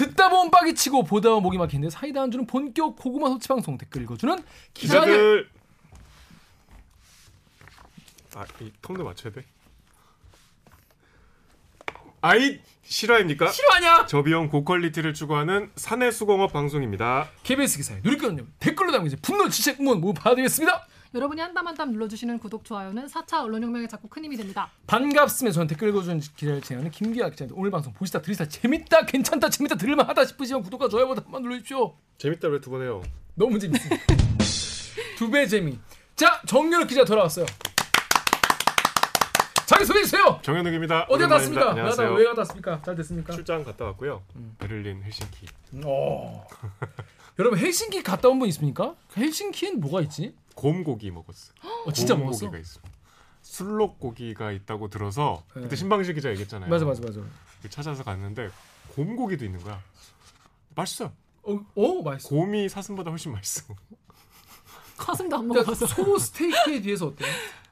듣다 보면 빡이 치고 보다 보면 목이 막히는데 사이다 안주는 본격 고구마 섭취 방송 댓글 읽어주는 기자들. 기자들. 아, 이 톤도 맞춰야 돼. 아이 실화입니까? 실화냐? 저비용 고퀄리티를 추구하는 사내 수공업 방송입니다. KBS 기사에 누리꾼 여러분 댓글로 남겨주신 분노 질책 응원 모두 받아드리겠습니다. 여러분이 한 땀 한 땀 눌러주시는 구독, 좋아요는 4차 언론혁명에 자꾸 큰 힘이 됩니다. 반갑습니다. 저는 댓글 읽어주는 기자를 진행하는 김기화 기자입니다. 오늘 방송 보시다 들으시다 재밌다 괜찮다 재밌다 들을만하다 싶으시면 구독과 좋아요 버튼 한번 눌러주십시오. 재밌다 왜 두 번 해요? 너무 재밌습니다. 두 배 재미. 자 정연욱 기자 돌아왔어요. 자기 소개해 주세요. 정연욱입니다. 어디 갔다. 왔습니까? 안녕하세요. 나다 왜 갔다 왔습니까? 잘 됐습니까? 출장 갔다 왔고요. 베를린, 헬싱키. 어. 여러분 헬싱키 갔다 온 분 있습니까? 헬싱키엔 뭐가 있지? 곰고기 먹었어. 어, 진짜 먹었어? 곰고기가 있어. 순록고기가 있다고 들어서 네. 그때 신방실 기자 얘기했잖아요. 맞아 맞아 맞아. 찾아서 갔는데 곰고기도 있는 거야. 맛있어. 어, 어 맛있어. 곰이 사슴보다 훨씬 맛있어. 가슴도 안 그러니까 먹어서. 소 스테이크에 비해서 어때?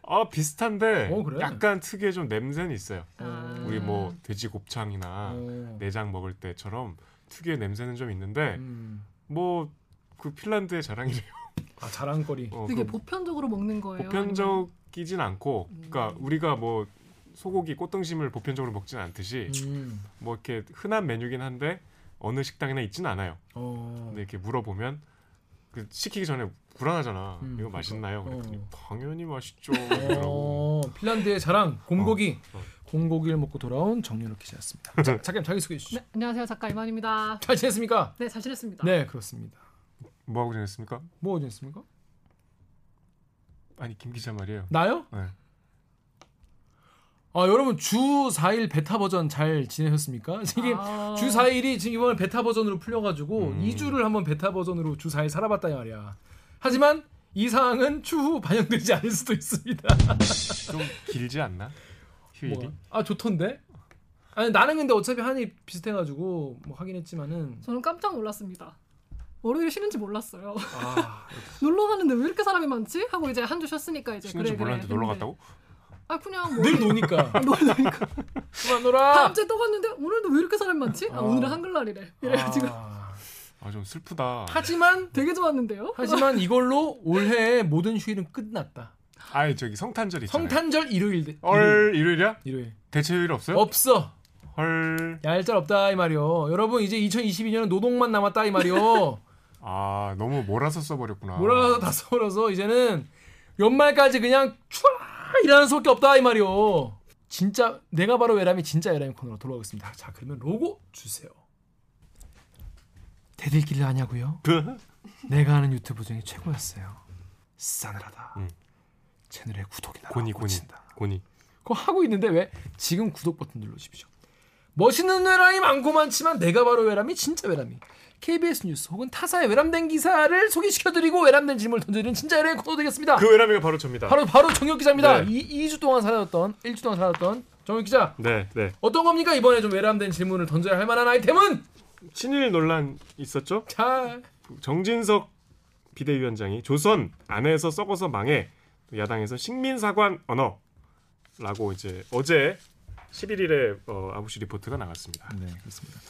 아 비슷한데 어, 그래? 약간 특유의 좀 냄새는 있어요. 아. 우리 뭐 돼지 곱창이나 어. 내장 먹을 때처럼 특유의 냄새는 좀 있는데 음. 뭐그 핀란드의 자랑이래요. 아 자랑거리. 어, 되게 그 보편적으로 먹는 거예요. 보편적이진 않고, 음. 그러니까 우리가 뭐 소고기 꽃등심을 보편적으로 먹지는 않듯이 음. 뭐 이렇게 흔한 메뉴긴 한데 어느 식당이나 있지는 않아요. 어. 근데 이렇게 물어보면 그 시키기 전에 불안하잖아. 음, 이거 맛있나요? 그러니까. 그랬더니 어. 당연히 맛있죠. 어, 핀란드의 자랑 곰고기. 어, 어. 곰고기를 먹고 돌아온 정윤욱 기자였습니다. 자, 잠깐 자기 소개해 주시죠. 네, 안녕하세요. 작가 이만입니다. 잘 지냈습니까? 네, 잘 지냈습니다. 네, 그렇습니다. 뭐 하고 지냈습니까? 뭐 지냈습니까? 아니 김 기자 말이에요. 나요? 네. 아, 여러분 주 4일 베타 버전 잘 지내셨습니까? 지금 아. 주 4일이 지금 이번에 베타 버전으로 풀려가지고 음. 2주를 한번 베타 버전으로 주 4일 살아봤다 이 말이야. 하지만 이 사항은 추후 반영되지 않을 수도 있습니다. 좀 길지 않나? 휴일이? 뭐가? 아 좋던데? 아니 나는 근데 어차피 한이 비슷해가지고 뭐 하긴 했지만은 저는 깜짝 놀랐습니다. 월요일 쉬는지 몰랐어요. 아 놀러 가는데 왜 이렇게 사람이 많지? 하고 이제 한 주 쉬었으니까 이제 쉬는지 그래 그래. 몰랐는데 놀러 했는데. 갔다고? 아 그냥 뭐 늘 노니까 놀라니까 그만 놀아. 다음 주에 또 갔는데 오늘도 왜 이렇게 사람이 많지? 아, 아. 오늘은 한글날이래. 이래가지고 아, 아좀 슬프다. 하지만 되게 좋았는데요. 하지만 이걸로 올해의 모든 휴일은 끝났다. 아니 저기 성탄절 있잖아요. 성탄절 일요일 헐 일요일이야? 일요일 대체 휴일 없어요? 없어. 헐. 얄짤 없다 이 말이요. 여러분 이제 2022년은 노동만 남았다 이 말이요. 아 너무 몰아서 써버렸구나. 몰아서 다 썰어서 이제는 연말까지 그냥 촤 일하는 수밖에 없다 이 말이요. 진짜 내가 바로 외람이 진짜 외람이 코너로 돌아오겠습니다. 자 그러면 로고 주세요. 대들기를 하냐고요? 내가 하는 유튜브 중에 최고였어요. 싸늘하다. 음. 채널에 구독이 나 고니 고니 꽂힌다. 고니. 그거 하고 있는데 왜 지금 구독 버튼 눌러주십시오. 멋있는 외람이 많고 많지만 내가 바로 외람이 진짜 외람이. KBS 뉴스 혹은 타사의 외람된 기사를 소개시켜드리고 외람된 질문을 던져드리는 진짜 외람의 코너 되겠습니다. 그 외람이가 바로 접니다. 바로 바로 정혁 기자입니다. 네. 이 2주 동안 사라졌던 1주 동안 사라졌던 정혁 기자 네 네. 어떤 겁니까 이번에 좀 외람된 질문을 던져야 할 만한 아이템은 친일 논란 있었죠? 자 정진석 비대위원장이 조선 안에서 썩어서 망해 야당에서 식민사관 언어라고 이제 어제 11일에 어, 아부시 리포트가 나갔습니다. 네, 그렇습니다.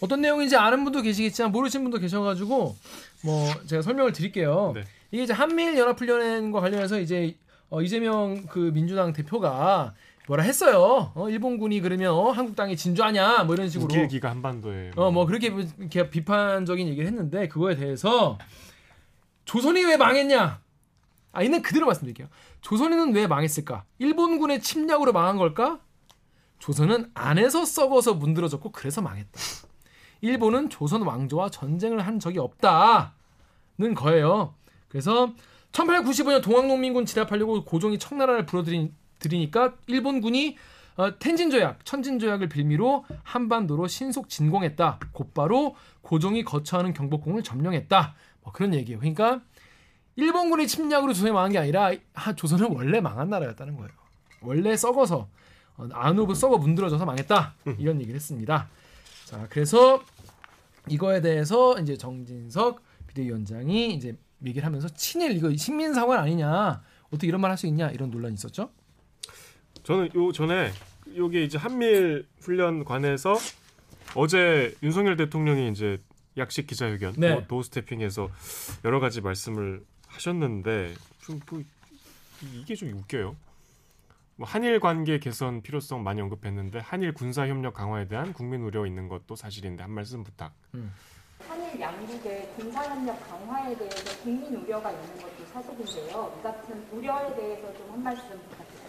어떤 내용인지 아는 분도 계시겠지만 모르시는 분도 계셔가지고 뭐 제가 설명을 드릴게요. 네. 이게 이제 한미일 연합훈련과 관련해서 이제 어, 이재명 그 민주당 대표가 뭐라 했어요. 어, 일본군이 그러면 어, 한국 땅에 진주하냐 뭐 이런 식으로 우길기가 한반도에 어뭐 그렇게 이렇게 비판적인 얘기를 했는데 그거에 대해서 조선이 왜 망했냐? 아 있는 그대로 말씀드릴게요. 조선이는 왜 망했을까? 일본군의 침략으로 망한 걸까? 조선은 안에서 썩어서 문드러졌고 그래서 망했다. 일본은 조선 왕조와 전쟁을 한 적이 없다는 거예요. 그래서 1895년 동학농민군 진압하려고 고종이 청나라를 불어들이니까 일본군이 어, 텐진 조약, 천진 조약을 빌미로 한반도로 신속 진공했다. 곧바로 고종이 거처하는 경복궁을 점령했다. 뭐 그런 얘기예요. 그러니까 일본군의 침략으로 조선이 망한 게 아니라 아, 조선은 원래 망한 나라였다는 거예요. 원래 썩어서 어, 안으로 썩어 문드러져서 망했다. 이런 얘기를 했습니다. 자, 그래서 이거에 대해서 이제 정진석 비대위원장이 이제 얘기를 하면서 친일 이거 식민사관 아니냐 어떻게 이런 말 할 수 있냐 이런 논란이 있었죠. 저는 요 전에 요게 이제 한미일 훈련관에서 어제 윤석열 대통령이 이제 약식 기자회견 네. 뭐 도스태핑에서 여러 가지 말씀을 하셨는데 좀 뭐, 이게 좀 웃겨요. 뭐 한일 관계 개선 필요성 많이 언급했는데 한일 군사 협력 강화에 대한 국민 우려 있는 것도 사실인데 한 말씀 부탁. 한일 양국의 군사 협력 강화에 대해서 국민 우려가 있는 것도 사실인데요. 이 같은 우려에 대해서 좀 한 말씀 부탁드립니다.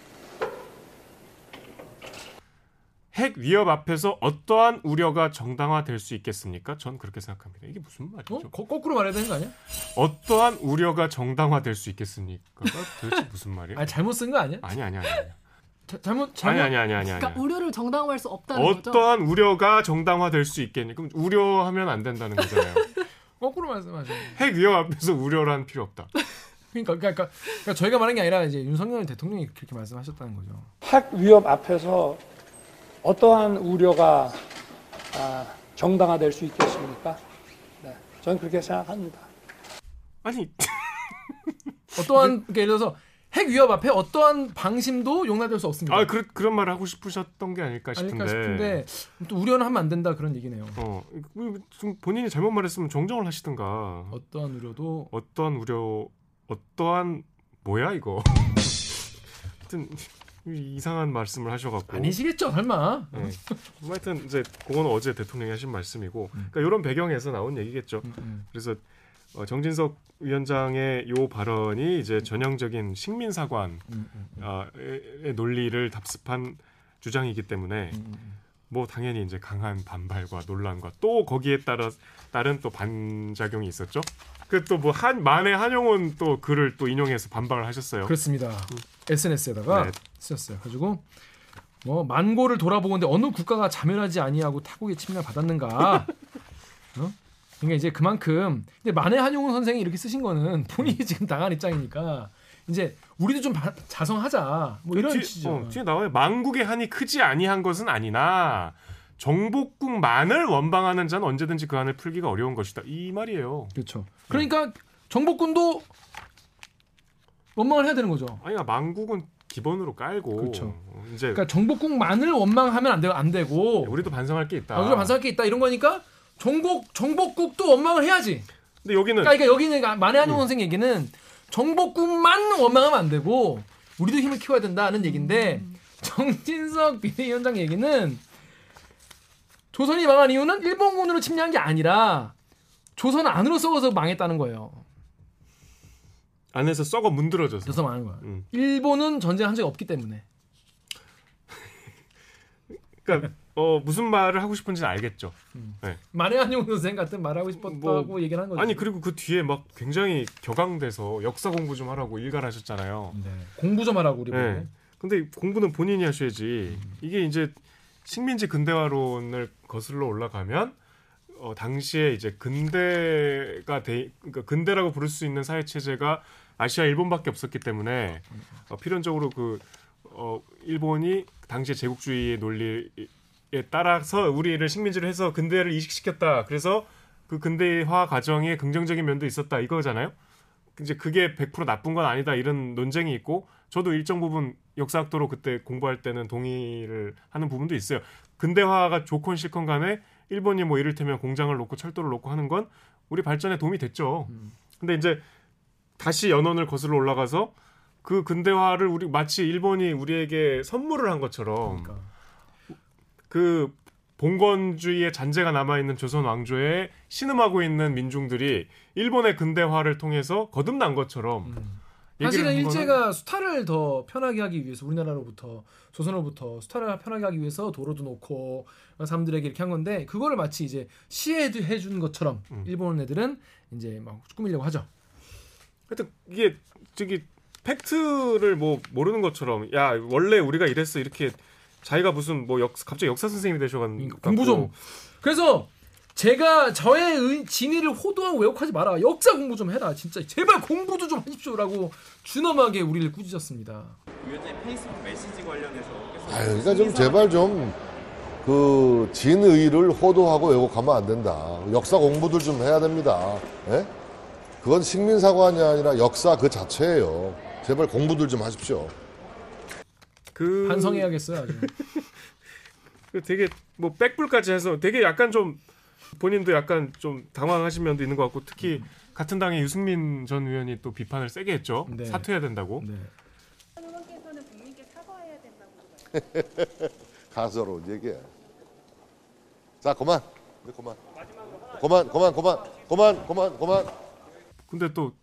핵 위협 앞에서 어떠한 우려가 정당화될 수 있겠습니까? 전 그렇게 생각합니다. 이게 무슨 말이죠? 어? 거, 거꾸로 말해야 되는 거 아니야? 어떠한 우려가 정당화될 수 있겠습니까? 도대체 무슨 말이에요? 아니 잘못 쓴 거 아니야? 아니 아니 아니 아니 자, 잘못 잘못 아니 아니 아니 아니 아니. 그러니까 우려를 정당화할 수 없다는 거죠. 어떠한 우려가 정당화될 수 있겠니? 그럼 우려하면 안 된다는 거잖아요. 거꾸로 말씀하셔. 핵 위협 앞에서 우려란 필요 없다. 그러니까, 그러니까, 그러니까 저희가 말한 게 아니라 이제 윤석열 대통령이 그렇게 말씀하셨다는 거죠. 핵 위협 앞에서 어떠한 우려가 아, 정당화될 수 있겠습니까? 네, 저는 그렇게 생각합니다. 아니 어떠한 그러니까 예를 들어서 핵 위협 앞에 어떠한 방심도 용납될 수 없습니다. 아 그, 그런 말을 하고 싶으셨던 게 아닐까 싶은데. 아닐까 싶은데 또 우려는 하면 안 된다 그런 얘기네요. 어, 그, 좀 본인이 잘못 말했으면 정정을 하시든가. 어떠한 우려도 어떠한 우려, 어떠한 뭐야 이거. 하여튼 이상한 말씀을 하셔갖고. 아니시겠죠, 설마. 네. 뭐 하여튼 이제 그거는 어제 대통령이 하신 말씀이고, 음. 그러니까 이런 배경에서 나온 얘기겠죠. 음, 음. 그래서 어, 정진석 위원장의 요 발언이 이제 전형적인 식민 사관의 음, 음, 의 논리를 답습한 주장이기 때문에 음, 음. 뭐 당연히 이제 강한 반발과 논란과 또 거기에 따라 따른 또 반작용이 있었죠. 그 또 뭐 한 만해 한용운 또 글을 또 인용해서 반발을 하셨어요. 그렇습니다. SNS에다가 네. 쓰셨어요. 가지고 뭐 만고를 돌아보건데 어느 국가가 자멸하지 아니하고 타국의 침략 받았는가? 어? 그러니까 이제 그만큼 근데 만해 한용운 선생이 이렇게 쓰신 거는 본인이 지금 당한 입장이니까 이제 우리도 좀 바- 자성하자 뭐 이런 뒤- 취지죠. 어, 뒤에 나와요. 만국의 한이 크지 아니한 것은 아니나 정복국만을 원방하는 자는 언제든지 그 한을 풀기가 어려운 것이다. 이 말이에요. 그렇죠. 그러니까 정복군도 원망을 해야 되는 거죠. 아니 만국은 기본으로 깔고 그렇죠. 어, 이제 그러니까 정복국만을 원망하면 안 되고 안 되고 우리도 반성할 게 있다. 아, 우리가 반성할 게 있다 이런 거니까 정복 정복국도 원망을 해야지. 근데 여기는 그러니까 여기는 만해 음. 한용 선생 얘기는 정복국만 원망하면 안 되고 우리도 힘을 키워야 된다는 얘기인데 정진석 비대위원장 얘기는 조선이 망한 이유는 일본군으로 침략한 게 아니라 조선 안으로 썩어서 망했다는 거예요. 안에서 썩어 문드러져서. 그래서 망한 거야. 음. 일본은 전쟁한 적이 없기 때문에. 그러니까 어, 무슨 말을 하고 싶은지는 알겠죠. 만해 한용 선생 같은 말하고 싶었다고 뭐, 얘기를 한 거죠. 아니 그리고 그 뒤에 막 굉장히 격앙돼서 역사 공부 좀 하라고 일갈하셨잖아요. 네. 공부 좀 하라고 우리 네. 근데 공부는 본인이 하셔야지. 이게 이제 식민지 근대화론을 거슬러 올라가면 어, 당시에 이제 근대가 돼, 그러니까 근대라고 부를 수 있는 사회 체제가 아시아 일본밖에 없었기 때문에 어, 필연적으로 그 어, 일본이 당시의 제국주의의 논리에 따라서 우리를 식민지로 해서 근대를 이식시켰다. 그래서 그 근대화 과정에 긍정적인 면도 있었다 이거잖아요. 이제 그게 100% 나쁜 건 아니다 이런 논쟁이 있고 저도 일정 부분 역사학도로 그때 공부할 때는 동의를 하는 부분도 있어요. 근대화가 좋건 싫건 간에 일본이 뭐 이를테면 공장을 놓고 철도를 놓고 하는 건 우리 발전에 도움이 됐죠. 음. 근데 이제 다시 연원을 거슬러 올라가서 그 근대화를 우리 마치 일본이 우리에게 선물을 한 것처럼 그러니까. 그 봉건주의의 잔재가 남아 있는 조선 왕조에 신음하고 있는 민중들이 일본의 근대화를 통해서 거듭난 것처럼 음. 사실은 일제가 수탈을 더 편하게 하기 위해서 우리나라로부터 조선으로부터 수탈을 편하게 하기 위해서 도로도 놓고 사람들에게 이렇게 한 건데 그거를 마치 이제 시해해 준 것처럼 음. 일본 애들은 이제 막 꾸미려고 하죠. 하여튼 이게 저기 팩트를 뭐 모르는 것처럼 야 원래 우리가 이랬어 이렇게 자기가 무슨 뭐 역, 갑자기 역사 선생님이 되셔가지고 그러니까 공부 좀. 그래서 제가 저의 의- 진위를 호도하고 왜곡하지 마라. 역사 공부 좀 해라. 진짜 제발 공부도 좀 하십시오라고 준엄하게 우리를 꾸짖었습니다. 위원장님 페이스북 메시지 관련해서 아유, 그러니까 좀 제발 좀 그 진의를 호도하고 왜곡하면 안 된다. 역사 공부들 좀 해야 됩니다. 예? 그건 식민사관이 아니라 역사 그 자체예요. 제발 공부들 좀 하십시오. 그 반성해야겠어요. 아주. 그 되게 뭐 백불까지 해서 되게 약간 좀 본인도 약간 좀 당황하신 면도 있는 것 같고 특히 같은 당의 유승민 전 의원이 또 비판을 세게 했죠. 네. 사퇴해야 된다고. 네. 의원께서는 국민께 사과해야 된다고 가서로 얘기해. 자, 그만. 이제 그만. 그만, 그만, 그만, 그만, 그만, 그만. 근데 또백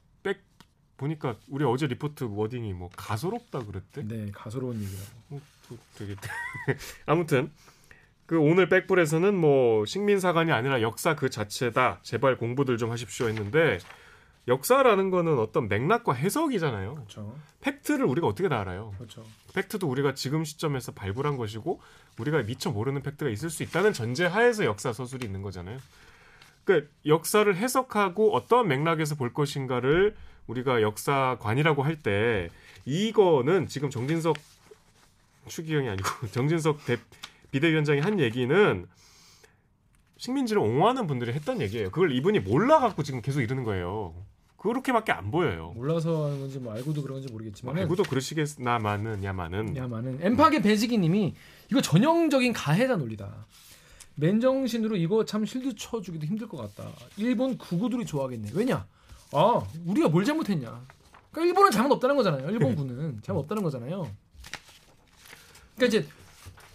보니까 우리 어제 리포트 워딩이 뭐 가소롭다 그랬대. 네, 가소로운 얘기라고. 어, 또 되게 아무튼 그 오늘 백불에서는 뭐 식민사관이 아니라 역사 그 자체다. 제발 공부들 좀 하십시오 했는데 역사라는 거는 어떤 맥락과 해석이잖아요. 그렇죠. 팩트를 우리가 어떻게 다 알아요? 그렇죠. 팩트도 우리가 지금 시점에서 발굴한 것이고 우리가 미처 모르는 팩트가 있을 수 있다는 전제 하에서 역사 서술이 있는 거잖아요. 그러니까 역사를 해석하고 어떤 맥락에서 볼 것인가를 우리가 역사관이라고 할 때 이거는 지금 정진석 추기경이 아니고 정진석 대, 비대위원장이 한 얘기는 식민지를 옹호하는 분들이 했던 얘기예요. 그걸 이분이 몰라갖고 지금 계속 이러는 거예요. 그렇게밖에 안 보여요. 몰라서 하는 건지 뭐 알고도 그런 건지 모르겠지만 알고도 그러시겠나마는 야마는 야만은 엠팍의 배지기님이 이거 전형적인 가해자 논리다. 맨정신으로 이거 참 실드 쳐주기도 힘들 것 같다. 일본 구구들이 좋아하겠네. 왜냐? 아 우리가 뭘 잘못했냐? 그러니까 일본은 잘못 없다는 거잖아요. 일본군은 잘못 없다는 거잖아요. 그러니까 이제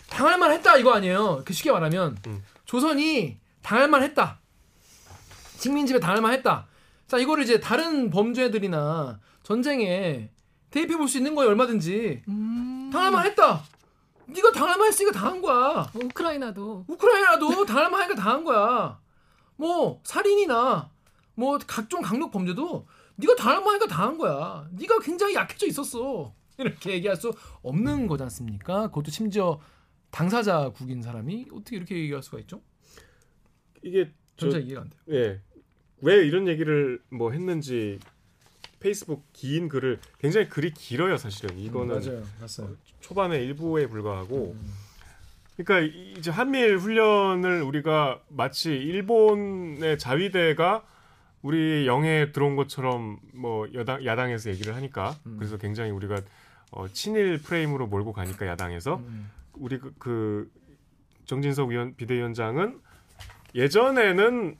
당할 만 했다 이거 아니에요. 그 쉽게 말하면 음. 조선이 당할 만 했다. 식민지배 당할 만 했다. 자 이거를 이제 다른 범죄들이나 전쟁에 대입해 볼 수 있는 거예요 얼마든지. 음. 당할 만 했다. 네가 당할 만 했으니까 당한 거야. 뭐 우크라이나도 우크라이나도 당할 만 하니까 당한 거야. 뭐 살인이나 뭐 각종 강력 범죄도 네가 당할만 하니까 당한 거야. 네가 굉장히 약해져 있었어. 이렇게 얘기할 수 없는 거지 않습니까? 그것도 심지어 당사자 국인 사람이 어떻게 이렇게 얘기할 수가 있죠? 이게 저, 전혀 이해가 안 돼요. 예. 왜 이런 얘기를 뭐 했는지 페이스북 긴 글을 굉장히 글이 길어요 사실은 이거는 음, 맞아요, 맞아요. 초반에 일부에 불과하고 음. 그러니까 이- 이제 한미일 훈련을 우리가 마치 일본의 자위대가 우리 영해에 들어온 것처럼 뭐 여당 야당에서 얘기를 하니까 음. 그래서 굉장히 우리가 어, 친일 프레임으로 몰고 가니까 야당에서 음. 우리 그, 그 정진석 위원 비대위원장은 예전에는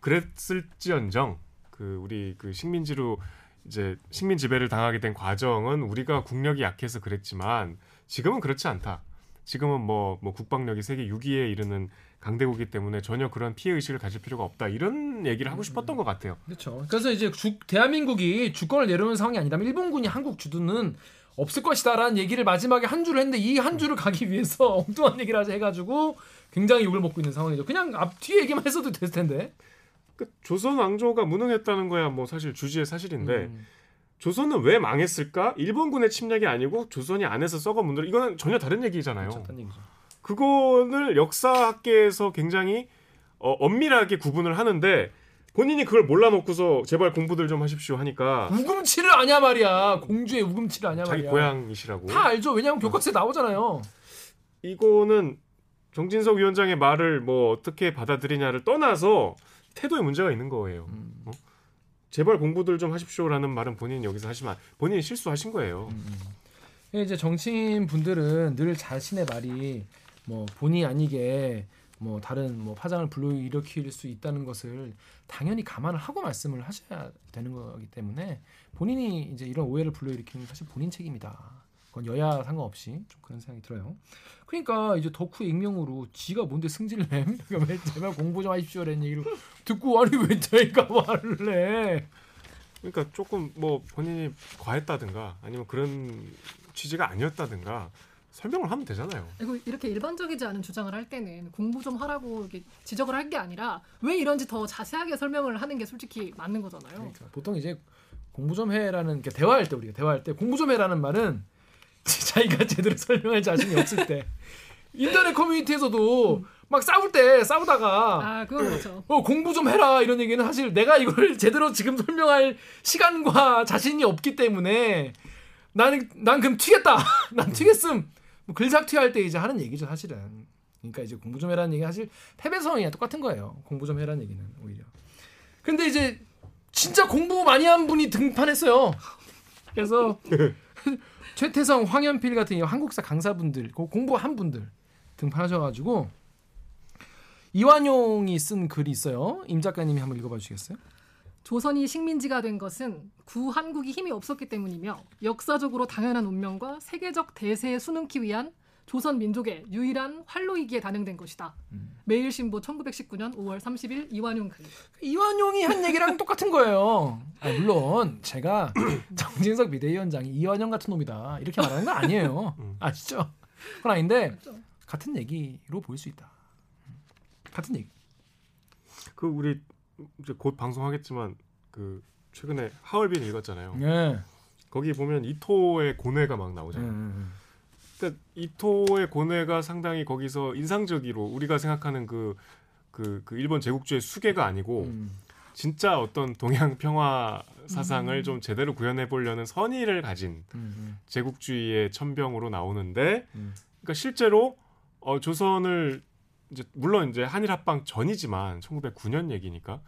그랬을지언정 그 우리 그 식민지로 이제 식민 지배를 당하게 된 과정은 우리가 국력이 약해서 그랬지만 지금은 그렇지 않다. 지금은 뭐, 뭐 국방력이 세계 6위에 이르는 강대국이기 때문에 전혀 그런 피해 의식을 가질 필요가 없다. 이런 얘기를 하고 싶었던 것 같아요. 그렇죠. 그래서 이제 주, 대한민국이 주권을 내려놓은 상황이 아니라면 일본군이 한국 주둔은 없을 것이다라는 얘기를 마지막에 한 줄을 했는데 이 한 줄을 가기 위해서 엉뚱한 얘기를 하자 해가지고 굉장히 욕을 먹고 있는 상황이죠. 그냥 앞뒤 얘기만 했어도 됐을 텐데. 그 조선 왕조가 무능했다는 거야 뭐 사실 주지의 사실인데 음. 조선은 왜 망했을까? 일본군의 침략이 아니고 조선이 안에서 썩어 문드러 이거는 전혀 다른 얘기잖아요. 좋다는 얘기죠. 그거를 역사학계에서 굉장히 어, 엄밀하게 구분을 하는데 본인이 그걸 몰라놓고서 제발 공부들 좀 하십시오 하니까 우금치를 아냐 말이야. 공주의 우금치를 아냐 자기 말이야. 고향이시라고. 다 알죠. 왜냐하면 교과서에 나오잖아요. 이거는 정진석 위원장의 말을 뭐 어떻게 받아들이냐를 떠나서 태도에 문제가 있는 거예요. 음. 어? 제발 공부들 좀 하십시오라는 말은 본인이 여기서 하시면 안- 본인이 실수하신 거예요. 이제 정치인 분들은 늘 자신의 말이 뭐 본의 아니게 뭐 다른 뭐 파장을 불러일으킬 수 있다는 것을 당연히 감안을 하고 말씀을 하셔야 되는 거기 때문에 본인이 이제 이런 오해를 불러일으키는 건 사실 본인 책임이다. 그건 여야 상관없이 좀 그런 생각이 들어요. 그러니까 이제 덕후 익명으로 지가 뭔데 승질을 내? 왜 제발 공부 좀 하십시오라는 얘기를 듣고 아니 왜 저희가 말을 해? 그러니까 조금 뭐 본인이 과했다든가 아니면 그런 취지가 아니었다든가 설명을 하면 되잖아요. 그리고 이렇게 일반적이지 않은 주장을 할 때는 공부 좀 하라고 이렇게 지적을 할 게 아니라 왜 이런지 더 자세하게 설명을 하는 게 솔직히 맞는 거잖아요. 그러니까 보통 이제 공부 좀 해라는 대화할 때 우리가 대화할 때 공부 좀 해라는 말은 자기가 제대로 설명할 자신이 없을 때 인터넷 커뮤니티에서도 막 싸울 때 싸우다가 아, 그건 그렇죠. 어 공부 좀 해라 이런 얘기는 사실 내가 이걸 제대로 지금 설명할 시간과 자신이 없기 때문에 나는 난 그럼 튀겠다 난 튀겠음 뭐 글삭튀 할 때 이제 하는 얘기죠 사실은. 그러니까 이제 공부 좀 해라는 얘기 사실 패배성이야. 똑같은 거예요. 공부 좀 해라는 얘기는 오히려. 근데 이제 진짜 공부 많이 한 분이 등판했어요. 그래서 최태성 황현필 같은 이 한국사 강사분들 그 공부한 분들 등판하셔가지고 이완용이 쓴 글이 있어요. 임 작가님이 한번 읽어봐 주시겠어요? 조선이 식민지가 된 것은 구한국이 힘이 없었기 때문이며 역사적으로 당연한 운명과 세계적 대세에 수능키 위한 조선 민족의 유일한 활로이기에 단행된 것이다. 매일신보 1919년 5월 30일 이완용 글. 이완용이 한 얘기랑 똑같은 거예요. 아, 물론 제가 정진석 비대위원장이 이완용 같은 놈이다 이렇게 말하는 건 아니에요. 아시죠? 그건 아닌데 같은 얘기로 보일 수 있다. 음, 같은 얘기. 그 우리 이제 곧 방송하겠지만 그 최근에 하얼빈 읽었잖아요. 네. 거기 보면 이토의 고뇌가 막 나오잖아요. 음, 그러니까 이토의 고뇌가 상당히 거기서 인상적으로 우리가 생각하는 그, 그, 그 일본 제국주의 수계가 아니고 음. 진짜 어떤 동양 평화 사상을 좀 제대로 구현해 보려는 선의를 가진 음, 제국주의의 천병으로 나오는데 음. 그러니까 실제로 어, 조선을 이제 물론 이제 한일 합방 전이지만 1909년 얘기니까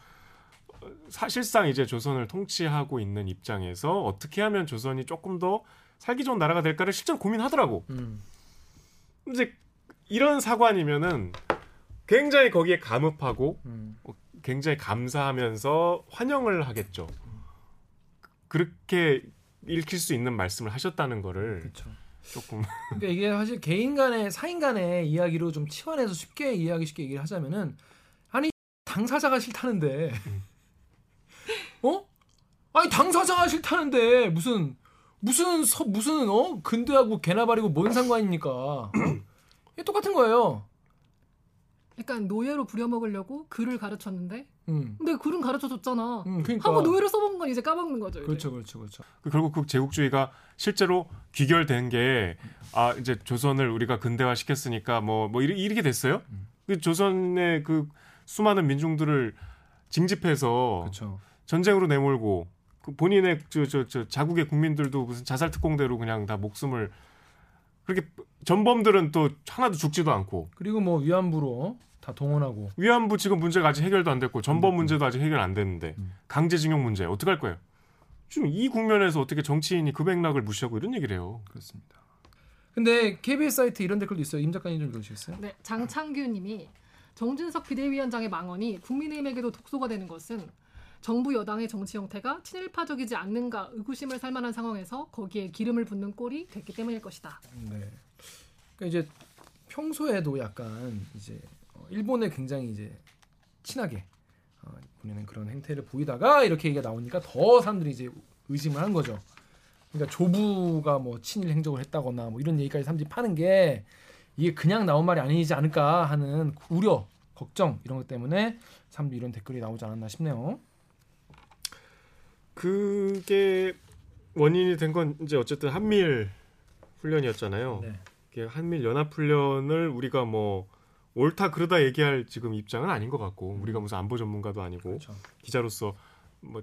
어, 사실상 이제 조선을 통치하고 있는 입장에서 어떻게 하면 조선이 조금 더 살기 좋은 나라가 될까를 실제로 고민하더라고. 음. 이제 이런 사관이면은 굉장히 거기에 감흡하고 음. 어, 굉장히 감사하면서 환영을 하겠죠. 그렇게 읽힐 수 있는 말씀을 하셨다는 거를 그렇죠. 조금 그러니까 이게 사실 개인 간의 사인 간의 이야기로 좀 치환해서 쉽게 이야기 쉽게 얘기를 하자면은 아니 당사자가 싫다는데 어? 아니 당사자가 싫다는데 무슨 무슨 서, 무슨 어 근대하고 개나 바리고 뭔 상관입니까? 어? 이게 똑같은 거예요. 약간 노예로 부려먹으려고 글을 가르쳤는데 음. 근데 글은 가르쳐 줬잖아. 음, 그러니까 하고 노예로 써본 건 이제 까먹는 거죠. 이제. 그렇죠, 그렇죠, 그렇죠. 그 결국 그 제국주의가 실제로 귀결된 게 아 이제 조선을 우리가 근대화 시켰으니까 뭐뭐 이렇게 됐어요. 그 조선의 그 수많은 민중들을 징집해서 그렇죠. 전쟁으로 내몰고 그 본인의 저, 저, 저 자국의 국민들도 무슨 자살 특공대로 그냥 다 목숨을 그렇게 전범들은 또 하나도 죽지도 않고 그리고 뭐 위안부로 다 동원하고 위안부 지금 문제가 아직 해결도 안 됐고 전범 문제도 아직 해결 안 됐는데 음. 강제징용 문제 어떻게 할 거예요? 지금 이 국면에서 어떻게 정치인이 그 백락을 무시하고 이런 얘기를 해요? 그렇습니다. 근데 KBS 사이트 이런 댓글도 있어요. 임 작가님 좀 읽어주시겠어요? 네, 장창규님이 정진석 비대위원장의 망언이 국민의힘에게도 독소가 되는 것은 정부 여당의 정치 형태가 친일파적이지 않는가 의구심을 살 만한 상황에서 거기에 기름을 붓는 꼴이 됐기 때문일 것이다. 네. 그러니까 이제 평소에도 약간 이제 어, 일본에 굉장히 이제 친하게 어, 보내는 그런 행태를 보이다가 이렇게 얘기가 나오니까 더 사람들이 이제 의심을 한 거죠. 그러니까 조부가 뭐 친일 행적을 했다거나 뭐 이런 얘기까지 사람들이 파는 게 이게 그냥 나온 말이 아니지 않을까 하는 우려, 걱정 이런 것 때문에 사람들이 이런 댓글이 나오지 않았나 싶네요. 그게 원인이 된 건 이제 어쨌든 한미일 훈련이었잖아요. 네. 한미일 연합 훈련을 우리가 뭐 옳다 그러다 얘기할 지금 입장은 아닌 것 같고 우리가 무슨 안보 전문가도 아니고 그렇죠. 기자로서 뭐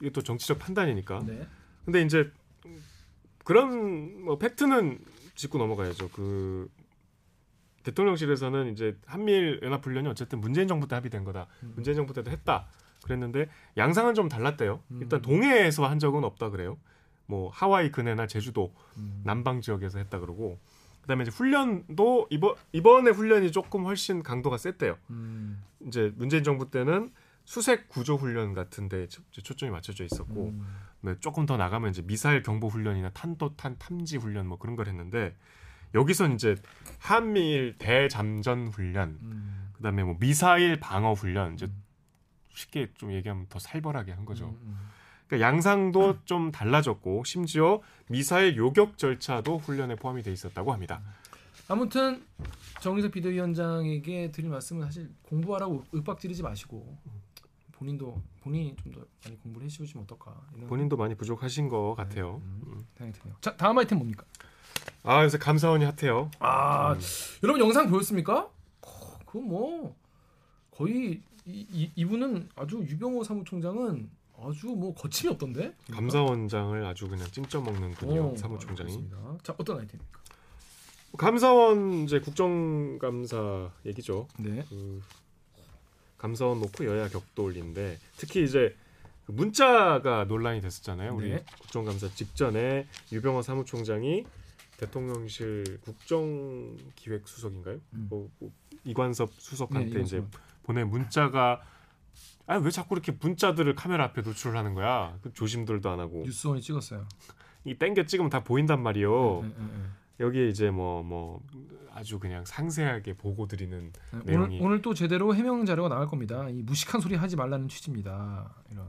이것도 정치적 판단이니까. 네. 근데 이제 그런 뭐 팩트는 짚고 넘어가야죠. 그 대통령실에서는 이제 한미일 연합 훈련이 어쨌든 문재인 정부 때 합의된 거다. 음. 문재인 정부 때도 했다. 그랬는데 양상은 좀 달랐대요. 음. 일단 동해에서 한 적은 없다 그래요. 뭐 하와이 근해나 제주도 음. 남방 지역에서 했다 그러고 그다음에 이제 훈련도 이번 이번에 훈련이 조금 훨씬 강도가 셌대요. 음. 이제 문재인 정부 때는 수색 구조 훈련 같은데 초- 초점이 맞춰져 있었고 음. 네, 조금 더 나가면 이제 미사일 경보 훈련이나 탄도탄 탐지 훈련 뭐 그런 걸 했는데 여기선 이제 한미일 대잠전 훈련 음. 그다음에 뭐 미사일 방어 훈련 이제 쉽게 좀 얘기하면 더 살벌하게 한 거죠. 음. 그러니까 양상도 좀 달라졌고 심지어 미사일 요격 절차도 훈련에 포함이 돼 있었다고 합니다. 아무튼 정의석 비대위원장에게 드릴 말씀은 사실 공부하라고 윽박지르지 마시고 본인도 본인이 좀 더 많이 공부를 해주시면 어떨까 본인도 많이 부족하신 것 같아요. 음, 생각이 드네요. 자 다음 아이템 뭡니까? 아 요새 감사원이 핫해요. 아 여러분 영상 보였습니까? 어, 그거 뭐 거의 이, 이, 이분은 아주 유병호 사무총장은 아주 뭐 거침이 없던데? 감사원장을 아주 그냥 찡쪄 먹는군요. 오, 사무총장이. 알겠습니다. 자 어떤 아이템입니까? 감사원 이제 국정감사 얘기죠. 네. 그 감사원 놓고 여야 격돌인데 특히 이제 그 문자가 논란이 됐었잖아요. 우리 네. 국정감사 직전에 유병호 사무총장이 대통령실 국정기획수석인가요? 음. 뭐, 뭐 이관섭 수석한테 네, 이제. 보낸 문자가 아왜 자꾸 이렇게 문자들을 카메라 앞에 노출을 하는 거야? 그 조심들도 안 하고 뉴스원이 찍었어요. 이 땡겨 찍으면 다 보인단 말이요. 네, 네, 네. 여기에 이제 뭐뭐 아주 그냥 상세하게 보고 드리는 네, 내용이- 오늘 오늘 또 제대로 해명 자료가 나갈 겁니다. 이 무식한 소리 하지 말라는 취지입니다. 이런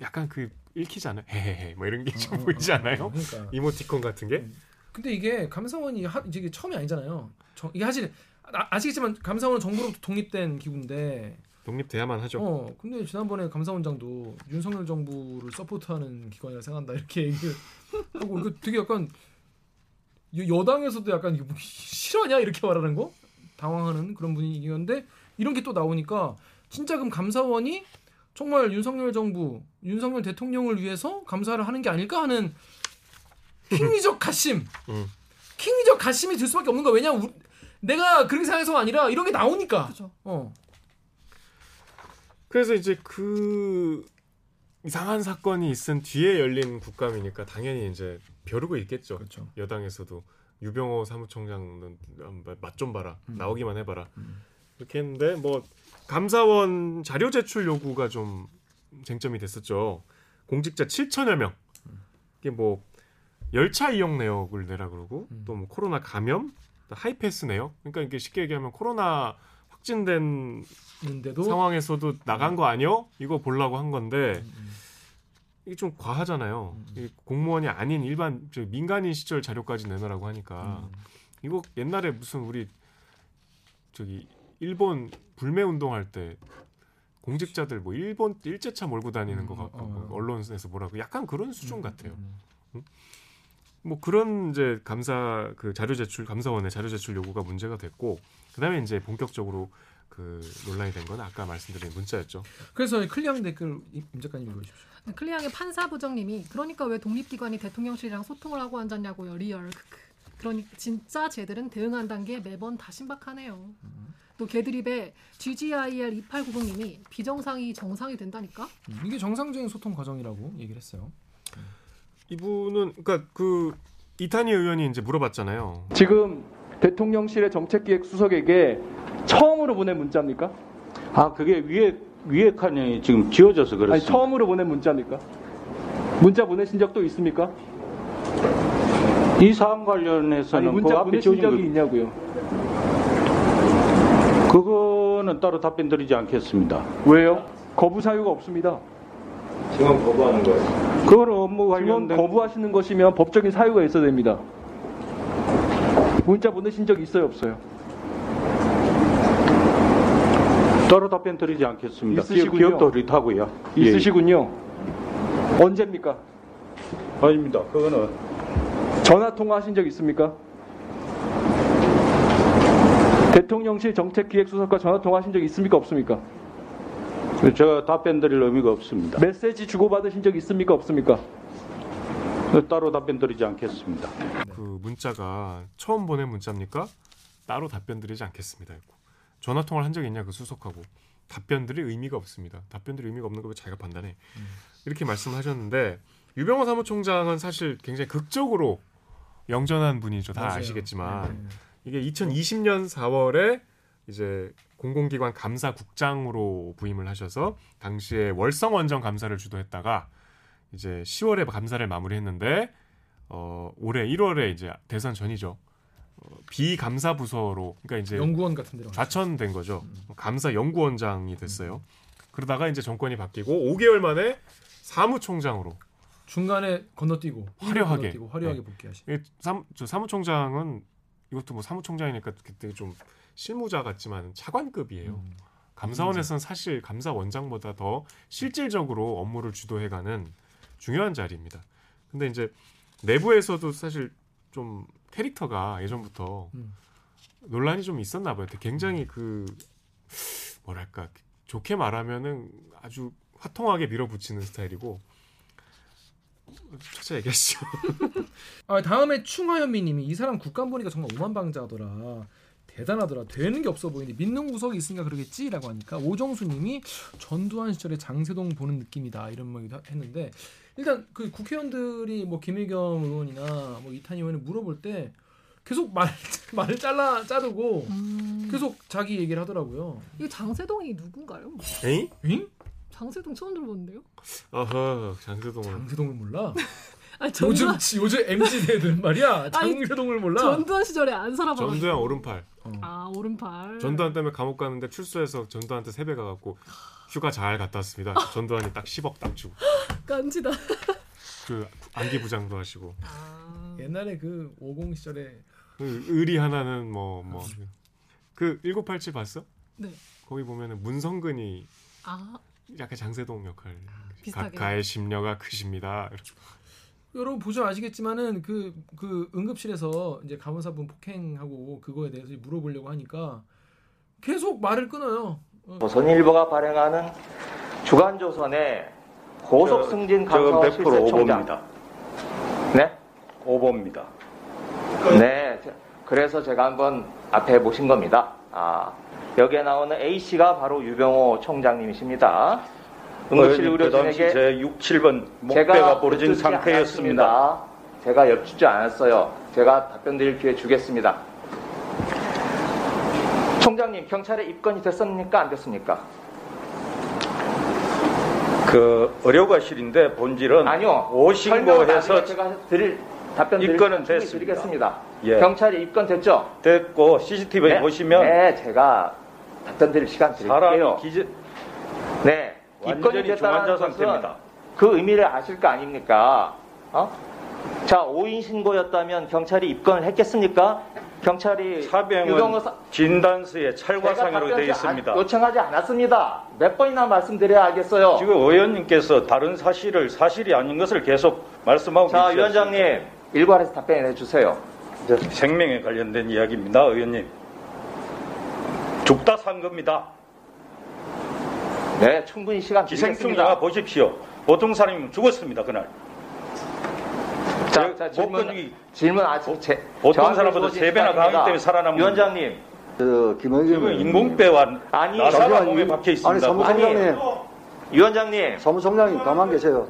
약간 그 읽히지 않아요? 헤헤헤 뭐 이런 게좀 어, 어, 보이지 어, 않아요? 어, 그러니까. 이모티콘 같은 게? 근데 이게 감사원이 하, 이게 처음이 아니잖아요. 정- 이게 사실 아, 아시겠지만 감사원은 정부로부터 독립된 기구인데 독립돼야만 하죠. 어 근데 지난번에 감사원장도 윤석열 정부를 서포트하는 기관이라 생각한다 이렇게 얘기를 하고 이거 되게 약간 여- 여당에서도 약간 이거 뭐 실화냐 이렇게 말하는 거 당황하는 그런 분위기였는데 이런 게 또 나오니까 진짜 그럼 감사원이 정말 윤석열 정부 윤석열 대통령을 위해서 감사를 하는 게 아닐까 하는 킹리적 가심 음. 킹리적 가심이 들 수밖에 없는 거야 왜냐면 우- 내가 그렇게 생각해서가 아니라 이런 게 나오니까 그죠. 어 그래서 이제 그 이상한 사건이 있은 뒤에 열린 국감이니까 당연히 이제 벼르고 있겠죠. 그렇죠 여당에서도 유병호 사무총장은 맛 좀 봐라 음. 나오기만 해봐라 음. 이렇게 했는데 뭐 감사원 자료 제출 요구가 좀 쟁점이 됐었죠 공직자 7천여 명 이게 뭐 열차 이용 내역을 내라 그러고 음. 또뭐 코로나 감염 또 하이패스 내역 그러니까 이게 쉽게 얘기하면 코로나 확진된 있는데도 상황에서도 나간 거 아니요? 이거 보려고 한 건데 음, 음. 이게 좀 과하잖아요. 음. 이 공무원이 아닌 일반 저 민간인 시절 자료까지 내놓으라고 하니까 음. 이거 옛날에 무슨 우리 저기 일본 불매 운동할 때 공직자들 뭐 일본 일제차 몰고 다니는 음, 것 같고 어. 뭐 언론에서 뭐라고 약간 그런 수준 같아요. 음. 뭐 그런 이제 감사 그 자료 제출 감사원의 자료 제출 요구가 문제가 됐고 그다음에 이제 본격적으로 그 논란이 된 건 아까 말씀드린 문자였죠. 그래서 이 클리앙 댓글 임임 작가님 읽어주십시오. 네, 클리앙의 판사부장님이 그러니까 왜 독립기관이 대통령실이랑 소통을 하고 앉았냐고요 리얼. 그러니 진짜 쟤들은 대응한다는 게 매번 다 신박하네요. 또 개드립에 GGIL 2890님이 비정상이 정상이 된다니까? 음, 이게 정상적인 소통 과정이라고 얘기를 했어요. 이분은 그러니까 그 이탄희 의원이 이제 물어봤잖아요. 지금 대통령실의 정책기획 수석에게 처음으로 보낸 문자입니까? 아 그게 위에 위에 칸이 지금 지워져서 아니 그렇습니다. 처음으로 보낸 문자입니까? 문자 보내신 적도 있습니까? 이 사안 아니 관련해서는 그 문자 앞에 보내신 적이 거, 있냐고요? 그거는 따로 답변 드리지 않겠습니다. 왜요? 거부 사유가 없습니다. 지금 거부하는 거예요. 그거는 업무 지금 관련된 거부하시는 것이면 법적인 사유가 있어야 됩니다. 문자 보내신 적 있어요 없어요? 따로 답변 드리지 않겠습니다. 있으시군요. 기억도 흐릿하고요. 예. 있으시군요. 언제입니까? 아닙니다. 그거는 전화 통화하신 적 있습니까? 대통령실 정책기획수석과 전화 통화하신 적 있습니까 없습니까? 제가 답변 드릴 의미가 없습니다. 메시지 주고받으신 적 있습니까 없습니까? 따로 답변 드리지 않겠습니다. 그 문자가 처음 보낸 문자입니까? 따로 답변 드리지 않겠습니다. 했고 전화 통화를 한 적이 있냐 그 수석하고 답변 드릴 의미가 없습니다. 답변 드릴 의미가 없는 거 왜 자기가 판단해? 이렇게 말씀하셨는데 유병호 사무총장은 사실 굉장히 극적으로 영전한 분이죠. 다 맞아요. 아시겠지만 네. 이게 2020년 4월에 이제 공공기관 감사국장으로 부임을 하셔서 당시에 월성 원전 감사를 주도했다가 이제 10월에 감사를 마무리했는데 어 올해 1월에 이제 대선 전이죠. 어, 비감사 부서로 그러니까 이제 연구원 같은 데로 좌천된 거죠. 감사 연구원장이 됐어요. 그러다가 이제 정권이 바뀌고 5개월 만에 사무총장으로 중간에 건너뛰고 화려하게. 건너뛰고 화려하게 네. 복귀하신. 이 사무, 저 사무총장은 이것도 뭐 사무총장이니까 그때 좀 실무자 같지만 차관급이에요. 음. 감사원에서는 사실 감사원장보다 더 실질적으로 업무를 주도해가는 중요한 자리입니다. 근데 이제 내부에서도 사실 좀 캐릭터가 예전부터 음. 논란이 좀 있었나 봐요. 굉장히 그 뭐랄까 좋게 말하면은 아주 화통하게 밀어붙이는 스타일이고 차차 얘기하시죠. 아 다음에 충하현미님이 이 사람 국감 보니까 정말 오만방자하더라. 대단하더라. 되는 게 없어 보이는데 믿는 구석이 있으니까 그러겠지라고 하니까 오정수님이 전두환 시절에 장세동 보는 느낌이다 이런 말도 했는데 일단 그 국회의원들이 뭐 김의겸 의원이나 뭐 이탄희 의원이 물어볼 때 계속 말 말을 잘라 자르고 음. 계속 자기 얘기를 하더라고요. 이 장세동이 누군가요? 에이? 응? 장세동 처음 들어보는데요? 어허 장세동은 장세동을 몰라? 아 요즘 전두환, 요즘 MZ 애들 말이야 장세동을 몰라? 전두환 시절에 안 살아봐가지고. 전두환 오른팔. 아 오른팔. 전두환 때문에 감옥 가는데 출소해서 전두환한테 세배 가갖고 휴가 잘 갔다 왔습니다. 전두환이 딱 10억 딱 주고 깐지다. 그 안기 부장도 하시고 아, 옛날에 그 50 시절에 그 의리 하나는 뭐 뭐 그 1987 봤어? 네. 거기 보면은 문성근이 아 약간 장세동 역할. 비슷하게. 각가의 심려가 크십니다. 여러분 보시면 아시겠지만은 그, 그 응급실에서 이제 간호사분 폭행하고 그거에 대해서 물어보려고 하니까 계속 말을 끊어요. 어, 조선일보가 발행하는 주간조선의 고속 승진 감사원 저건 100% 실세 총장. 오보입니다. 네? 오보입니다. 네. 저- 그래서 제가 한번 앞에 모신 겁니다. 아, 여기에 나오는 A 씨가 바로 유병호 총장님이십니다. 응급실 그 의료진에게 제 6, 7번 제가 목배가 부러진 상태였습니다. 않았습니다. 제가 엿주지 않았어요. 제가 답변 드릴 기회 주겠습니다. 총장님, 경찰에 입건이 됐습니까? 안 됐습니까? 그 의료과실인데 본질은 아니요. 오신고해서 제가 드릴 답변 입건은 됐습니다. 드리겠습니다. 예. 경찰이 입건됐죠? 됐고 CCTV 네, 보시면 네, 제가 답변 드릴 시간 드릴게요. 사람이 기재 네, 입건이 됐다는 것은 상태입니다. 그 의미를 아실 거 아닙니까? 어? 자, 오인 신고였다면 경찰이 입건을 했겠습니까? 경찰이 유병호 사- 진단서에 찰과상으로 되어 답변을 있습니다. 안- 요청하지 않았습니다. 몇 번이나 말씀드려야 알겠어요. 지금 의원님께서 다른 사실을 사실이 아닌 것을 계속 말씀하고 자, 계시죠. 위원장님 일괄해서 답변해 주세요. 생명에 관련된 이야기입니다, 의원님. 죽다 산 겁니다. 네, 충분히 시간 기생충 영화 드리겠습니다. 보십시오. 보통 사람이면 죽었습니다, 그날. 자, 자, 질문, 질문 아직 제, 보통 사람보다 세 배나. 강하기 때문에 살아남은 위원장님, 그 지금 인공배와 아니, 나사가 잠시만요. 몸에 박혀 있습니다. 아니 사무총장님, 위원장님, 사무총장님 가만 계세요.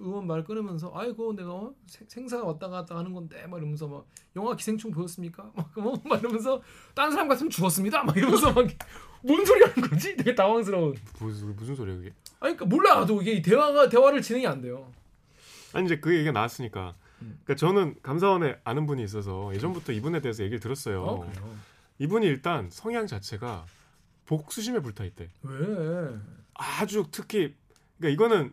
의원 말 끊으면서 아이고 내가 어? 생- 생사가 왔다 갔다 하는 건데 막 이러면서 막 영화 기생충 보였습니까? 막, 뭐, 막 이러면서 다른 사람 같으면 죽었습니다. 막 이러면서 막 뭔 소리 하는 거지? 되게 당황스러운. 무슨 무슨 소리야 그게? 아니 그러니까 몰라 나도 이게 대화가 대화를 진행이 안 돼요. 아니 이제 그 얘기가 나왔으니까. 그러니까 저는 감사원에 아는 분이 있어서 예전부터 이분에 대해서 얘기를 들었어요. 어. 이분이 일단 성향 자체가 복수심에 불타 있대. 왜? 아주 특히 그러니까 이거는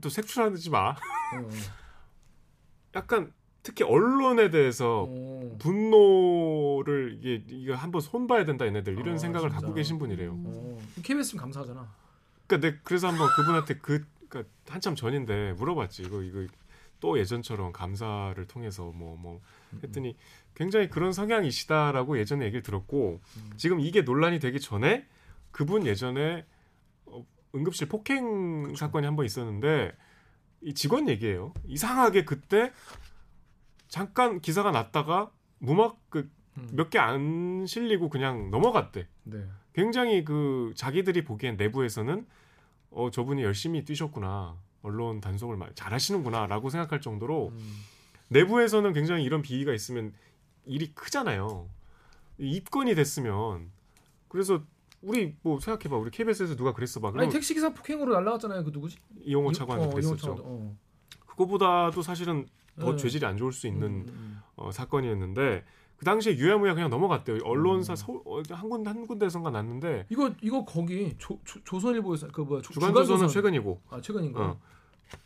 또 색출하지 마. 어, 약간 특히 언론에 대해서 어. 분노를 이게 이거 한번 손봐야 된다 얘네들 이런 아, 생각을 진짜. 갖고 계신 분이래요. 어. KBS면 감사하잖아. 그러니까 내 그래서 한번 그분한테 그 그러니까 한참 전인데 물어봤지 이거 이거 또 예전처럼 감사를 통해서 뭐뭐 했더니 굉장히 그런 성향이시다라고 예전에 얘기를 들었고 지금 이게 논란이 되기 전에 그분 예전에 어, 응급실 폭행 사건이 한 번 있었는데 이 직원 얘기예요. 이상하게 그때 잠깐 기사가 났다가 무막 그 몇 개 안 실리고 그냥 넘어갔대. 네. 굉장히 그 자기들이 보기엔 내부에서는 어 저분이 열심히 뛰셨구나 언론 단속을 마- 잘하시는구나라고 생각할 정도로 음. 내부에서는 굉장히 이런 비위가 있으면 일이 크잖아요 이 입건이 됐으면 그래서 우리 뭐 생각해봐 우리 KBS에서 누가 그랬어 봐 아니 택시 기사 폭행으로 날라갔잖아요. 그 누구지? 이용호 이- 차관 이 어, 그랬었죠 어. 그거보다도 사실은 더 네. 죄질이 안 좋을 수 있는 음, 음. 어, 사건이었는데 그 당시에 유야무야 그냥 넘어갔대요 음. 언론사 서울 어, 한 군데 한 군데선가 났는데 이거 이거 거기 조, 조, 조 선일보에서 그 뭐야 조- 주간조선은 주간조선. 최근이고 아 최근인가? 어.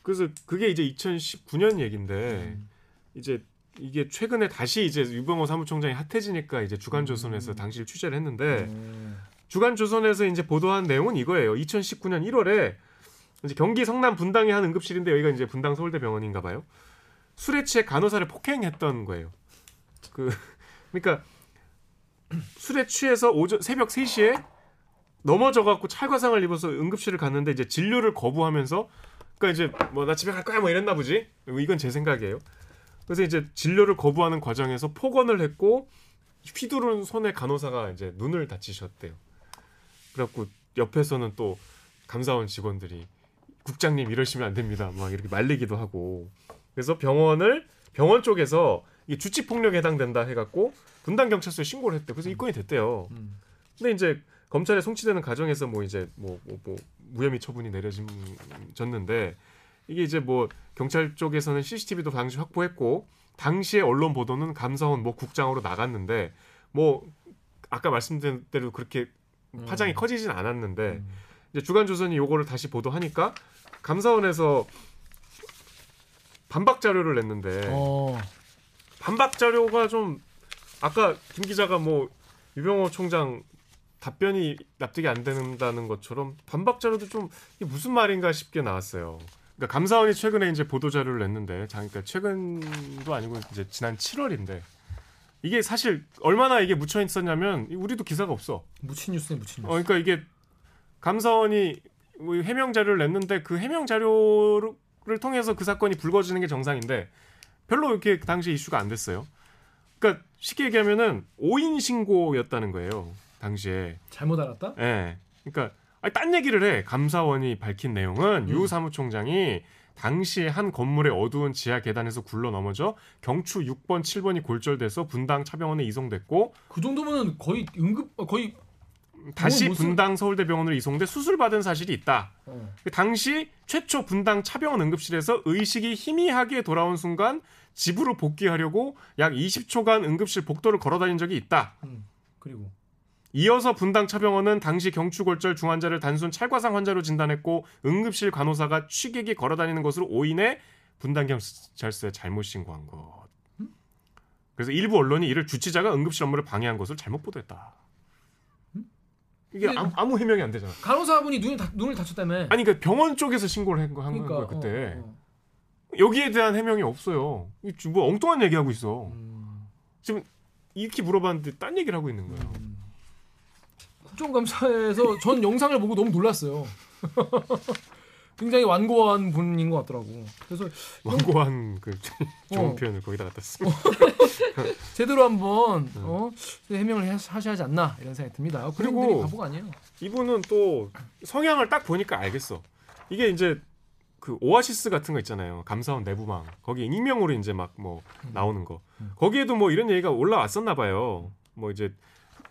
그래서 그게 이제 2019년 얘긴데 음. 이제 이게 최근에 다시 이제 유병호 사무총장이 핫해지니까 이제 주간조선에서 음. 당시를 취재를 했는데 어. 주간조선에서 이제 보도한 내용은 이거예요. 2019년 1월에 이제 경기 성남 분당의 한 응급실인데 여기가 이제 분당 서울대병원인가 봐요. 술에 취해 간호사를 폭행했던 거예요. 그 그러니까 술에 취해서 오전 새벽 3시에 넘어져 갖고 찰과상을 입어서 응급실을 갔는데 이제 진료를 거부하면서 그러니까 이제 뭐 나 집에 갈 거야 뭐 이랬나 보지. 이건 제 생각이에요. 그래서 이제 진료를 거부하는 과정에서 폭언을 했고 휘두른 손에 간호사가 이제 눈을 다치셨대요. 그래갖고 옆에서는 또 감사원 직원들이 국장님 이러시면 안 됩니다. 막 이렇게 말리기도 하고. 그래서 병원을 병원 쪽에서 이게 주치 폭력에 해당된다 해갖고 분당 경찰서에 신고를 했대. 그래서 입건이 됐대요. 음. 근데 이제 검찰에 송치되는 과정에서 뭐 이제 뭐, 뭐, 뭐 무혐의 처분이 내려졌는데 이게 이제 뭐 경찰 쪽에서는 CCTV도 당시 확보했고 당시에 언론 보도는 감사원 뭐 국장으로 나갔는데 뭐 아까 말씀드린 대로 그렇게 파장이 음. 커지진 않았는데 이제 주간 조선이 요거를 다시 보도하니까 감사원에서 반박 자료를 냈는데 어. 반박 자료가 좀 아까 김 기자가 뭐 유병호 총장 답변이 납득이 안 된다는 것처럼 반박 자료도 좀 이게 무슨 말인가 싶게 나왔어요. 그러니까 감사원이 최근에 이제 보도 자료를 냈는데, 자, 그러니까 최근도 아니고 이제 지난 7월인데 이게 사실 얼마나 이게 묻혀 있었냐면 우리도 기사가 없어. 묻힌 뉴스네 묻힌 어, 뉴스. 그러니까 이게 감사원이 뭐 해명 자료를 냈는데 그 해명 자료를 통해서 그 사건이 불거지는 게 정상인데 별로 이렇게 그 당시 이슈가 안 됐어요. 그러니까 쉽게 얘기하면은 오인 신고였다는 거예요. 당시에. 잘못 알았다? 예. 그러니까 아니, 딴 얘기를 해. 감사원이 밝힌 내용은 유 사무총장이 당시에 한 건물의 어두운 지하 계단에서 굴러 넘어져 경추 6번, 7번이 골절돼서 분당 차병원에 이송됐고 그 정도면은 거의 응급 어, 거의 다시 무슨- 분당 서울대병원으로 이송돼 수술받은 사실이 있다. 어. 그 당시 최초 분당 차병원 응급실에서 의식이 희미하게 돌아온 순간 집으로 복귀하려고 약 20초간 응급실 복도를 걸어다닌 적이 있다. 음. 그리고 이어서 분당 차병원은 당시 경추골절 중환자를 단순 찰과상 환자로 진단했고 응급실 간호사가 취객이 걸어다니는 것으로 오인해 분당 경찰서에 잘못 신고한 것. 그래서 일부 언론이 이를 주치자가 응급실 업무를 방해한 것을 잘못 보도했다. 이게 근데- 아무, 아무 해명이 안 되잖아. 간호사분이 눈을 다, 눈을 다쳤다며. 아니 그러니까 병원 쪽에서 신고를 한, 거, 한 그러니까, 거야 그때. 어, 어. 여기에 대한 해명이 없어요. 이뭐 엉뚱한 얘기하고 있어. 음. 지금 이렇게 물어봤는데 딴 얘기를 하고 있는 거예요. 국정감사에서 전 영상을 보고 너무 놀랐어요. 굉장히 완고한 분인 것 같더라고. 그래서 완고한 그 좋은 어. 표현을 거기다 갖다 쓰고. 제대로 한번 네. 어, 해명을 하- 하셔야 하지 않나 이런 생각이 듭니다. 그리고 그리고 바보가 아니에요. 이분은 또 성향을 딱 보니까 알겠어. 이게 이제 그 오아시스 같은 거 있잖아요. 감사원 내부망. 거기 익명으로 이제 막 뭐 나오는 거. 거기에도 뭐 이런 얘기가 올라왔었나 봐요. 뭐 이제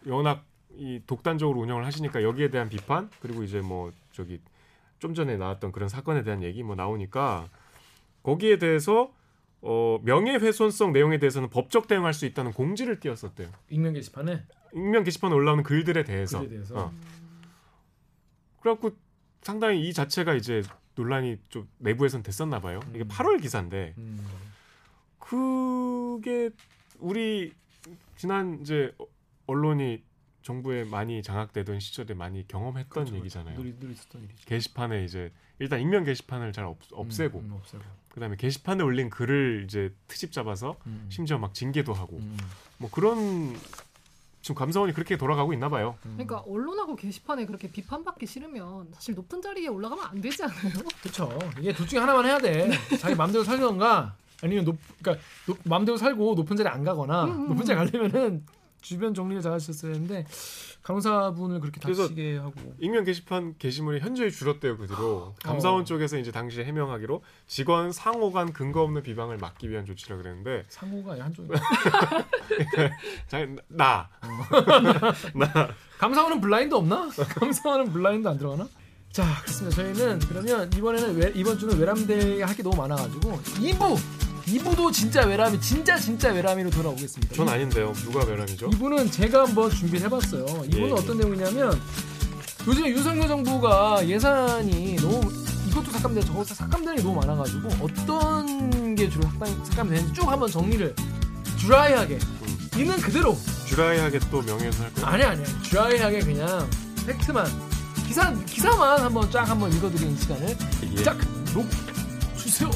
워낙 이 독단적으로 운영을 하시니까 여기에 대한 비판 그리고 이제 뭐 저기 좀 전에 나왔던 그런 사건에 대한 얘기 뭐 나오니까 거기에 대해서 어 명예훼손성 내용에 대해서는 법적 대응할 수 있다는 공지를 띄웠었대요. 익명 게시판에 익명 게시판에 올라오는 글들에 대해서. 글에 대해서. 어. 그래갖고 상당히 이 자체가 이제 논란이 좀 내부에선 됐었나 봐요. 이게 8월 기사인데 음. 그게 우리 지난 이제 언론이 정부에 많이 장악되던 시절에 많이 경험했던 그렇죠, 얘기잖아요. 늘, 늘 있었던 일이죠. 게시판에 이제 일단 익명 게시판을 잘 없, 없애고 음, 음, 없애고. 그다음에 게시판에 올린 글을 이제 트집 잡아서 음. 심지어 막 징계도 하고 음. 뭐 그런 지금 감사원이 그렇게 돌아가고 있나 봐요. 그러니까 언론하고 게시판에 그렇게 비판받기 싫으면 사실 높은 자리에 올라가면 안 되지 않아요? 그렇죠. 이게 둘 중에 하나만 해야 돼. 자기 마음대로 살던가 아니면 높 그러니까 높, 마음대로 살고 높은 자리 안 가거나 음, 음, 높은 자리 가려면은 주변 정리를 잘 하셨어야 했는데 간호사분을 그렇게 다치게 하고 익명 게시판 게시물이 현저히 줄었대요 그 뒤로 감사원 쪽에서 이제 당시 에 해명하기로 직원 상호 간 근거 없는 비방을 막기 위한 조치라 그랬는데 상호가 한쪽 자, 나 나. 감사원은 블라인드 없나? 감사원은 블라인드 안 들어가나? 자 그렇습니다. 저희는 그러면 이번에는 외, 이번 주는 외람되이 할게 너무 많아가지고 2부 2부도 진짜 외람이 진짜 진짜 외람이로 돌아오겠습니다. 전 아닌데요 누가 외람이죠? 이분은 제가 한번 준비를 해봤어요. 이분은 예. 어떤 내용이냐면 요즘에 윤석열 정부가 예산이 너무 이것도 삭감되고 저것도 삭감되는 게 너무 많아가지고 어떤 게 주로 삭감, 삭감되는지 쭉 한번 정리를 드라이하게 있는 그대로 주라이하게 또 명예훼손 할 거예요? 아니 아니 드라이하게 그냥 팩트만 기사 기사만 한번 쫙 한번 읽어드리는 시간을 예. 쫙놓 주세요.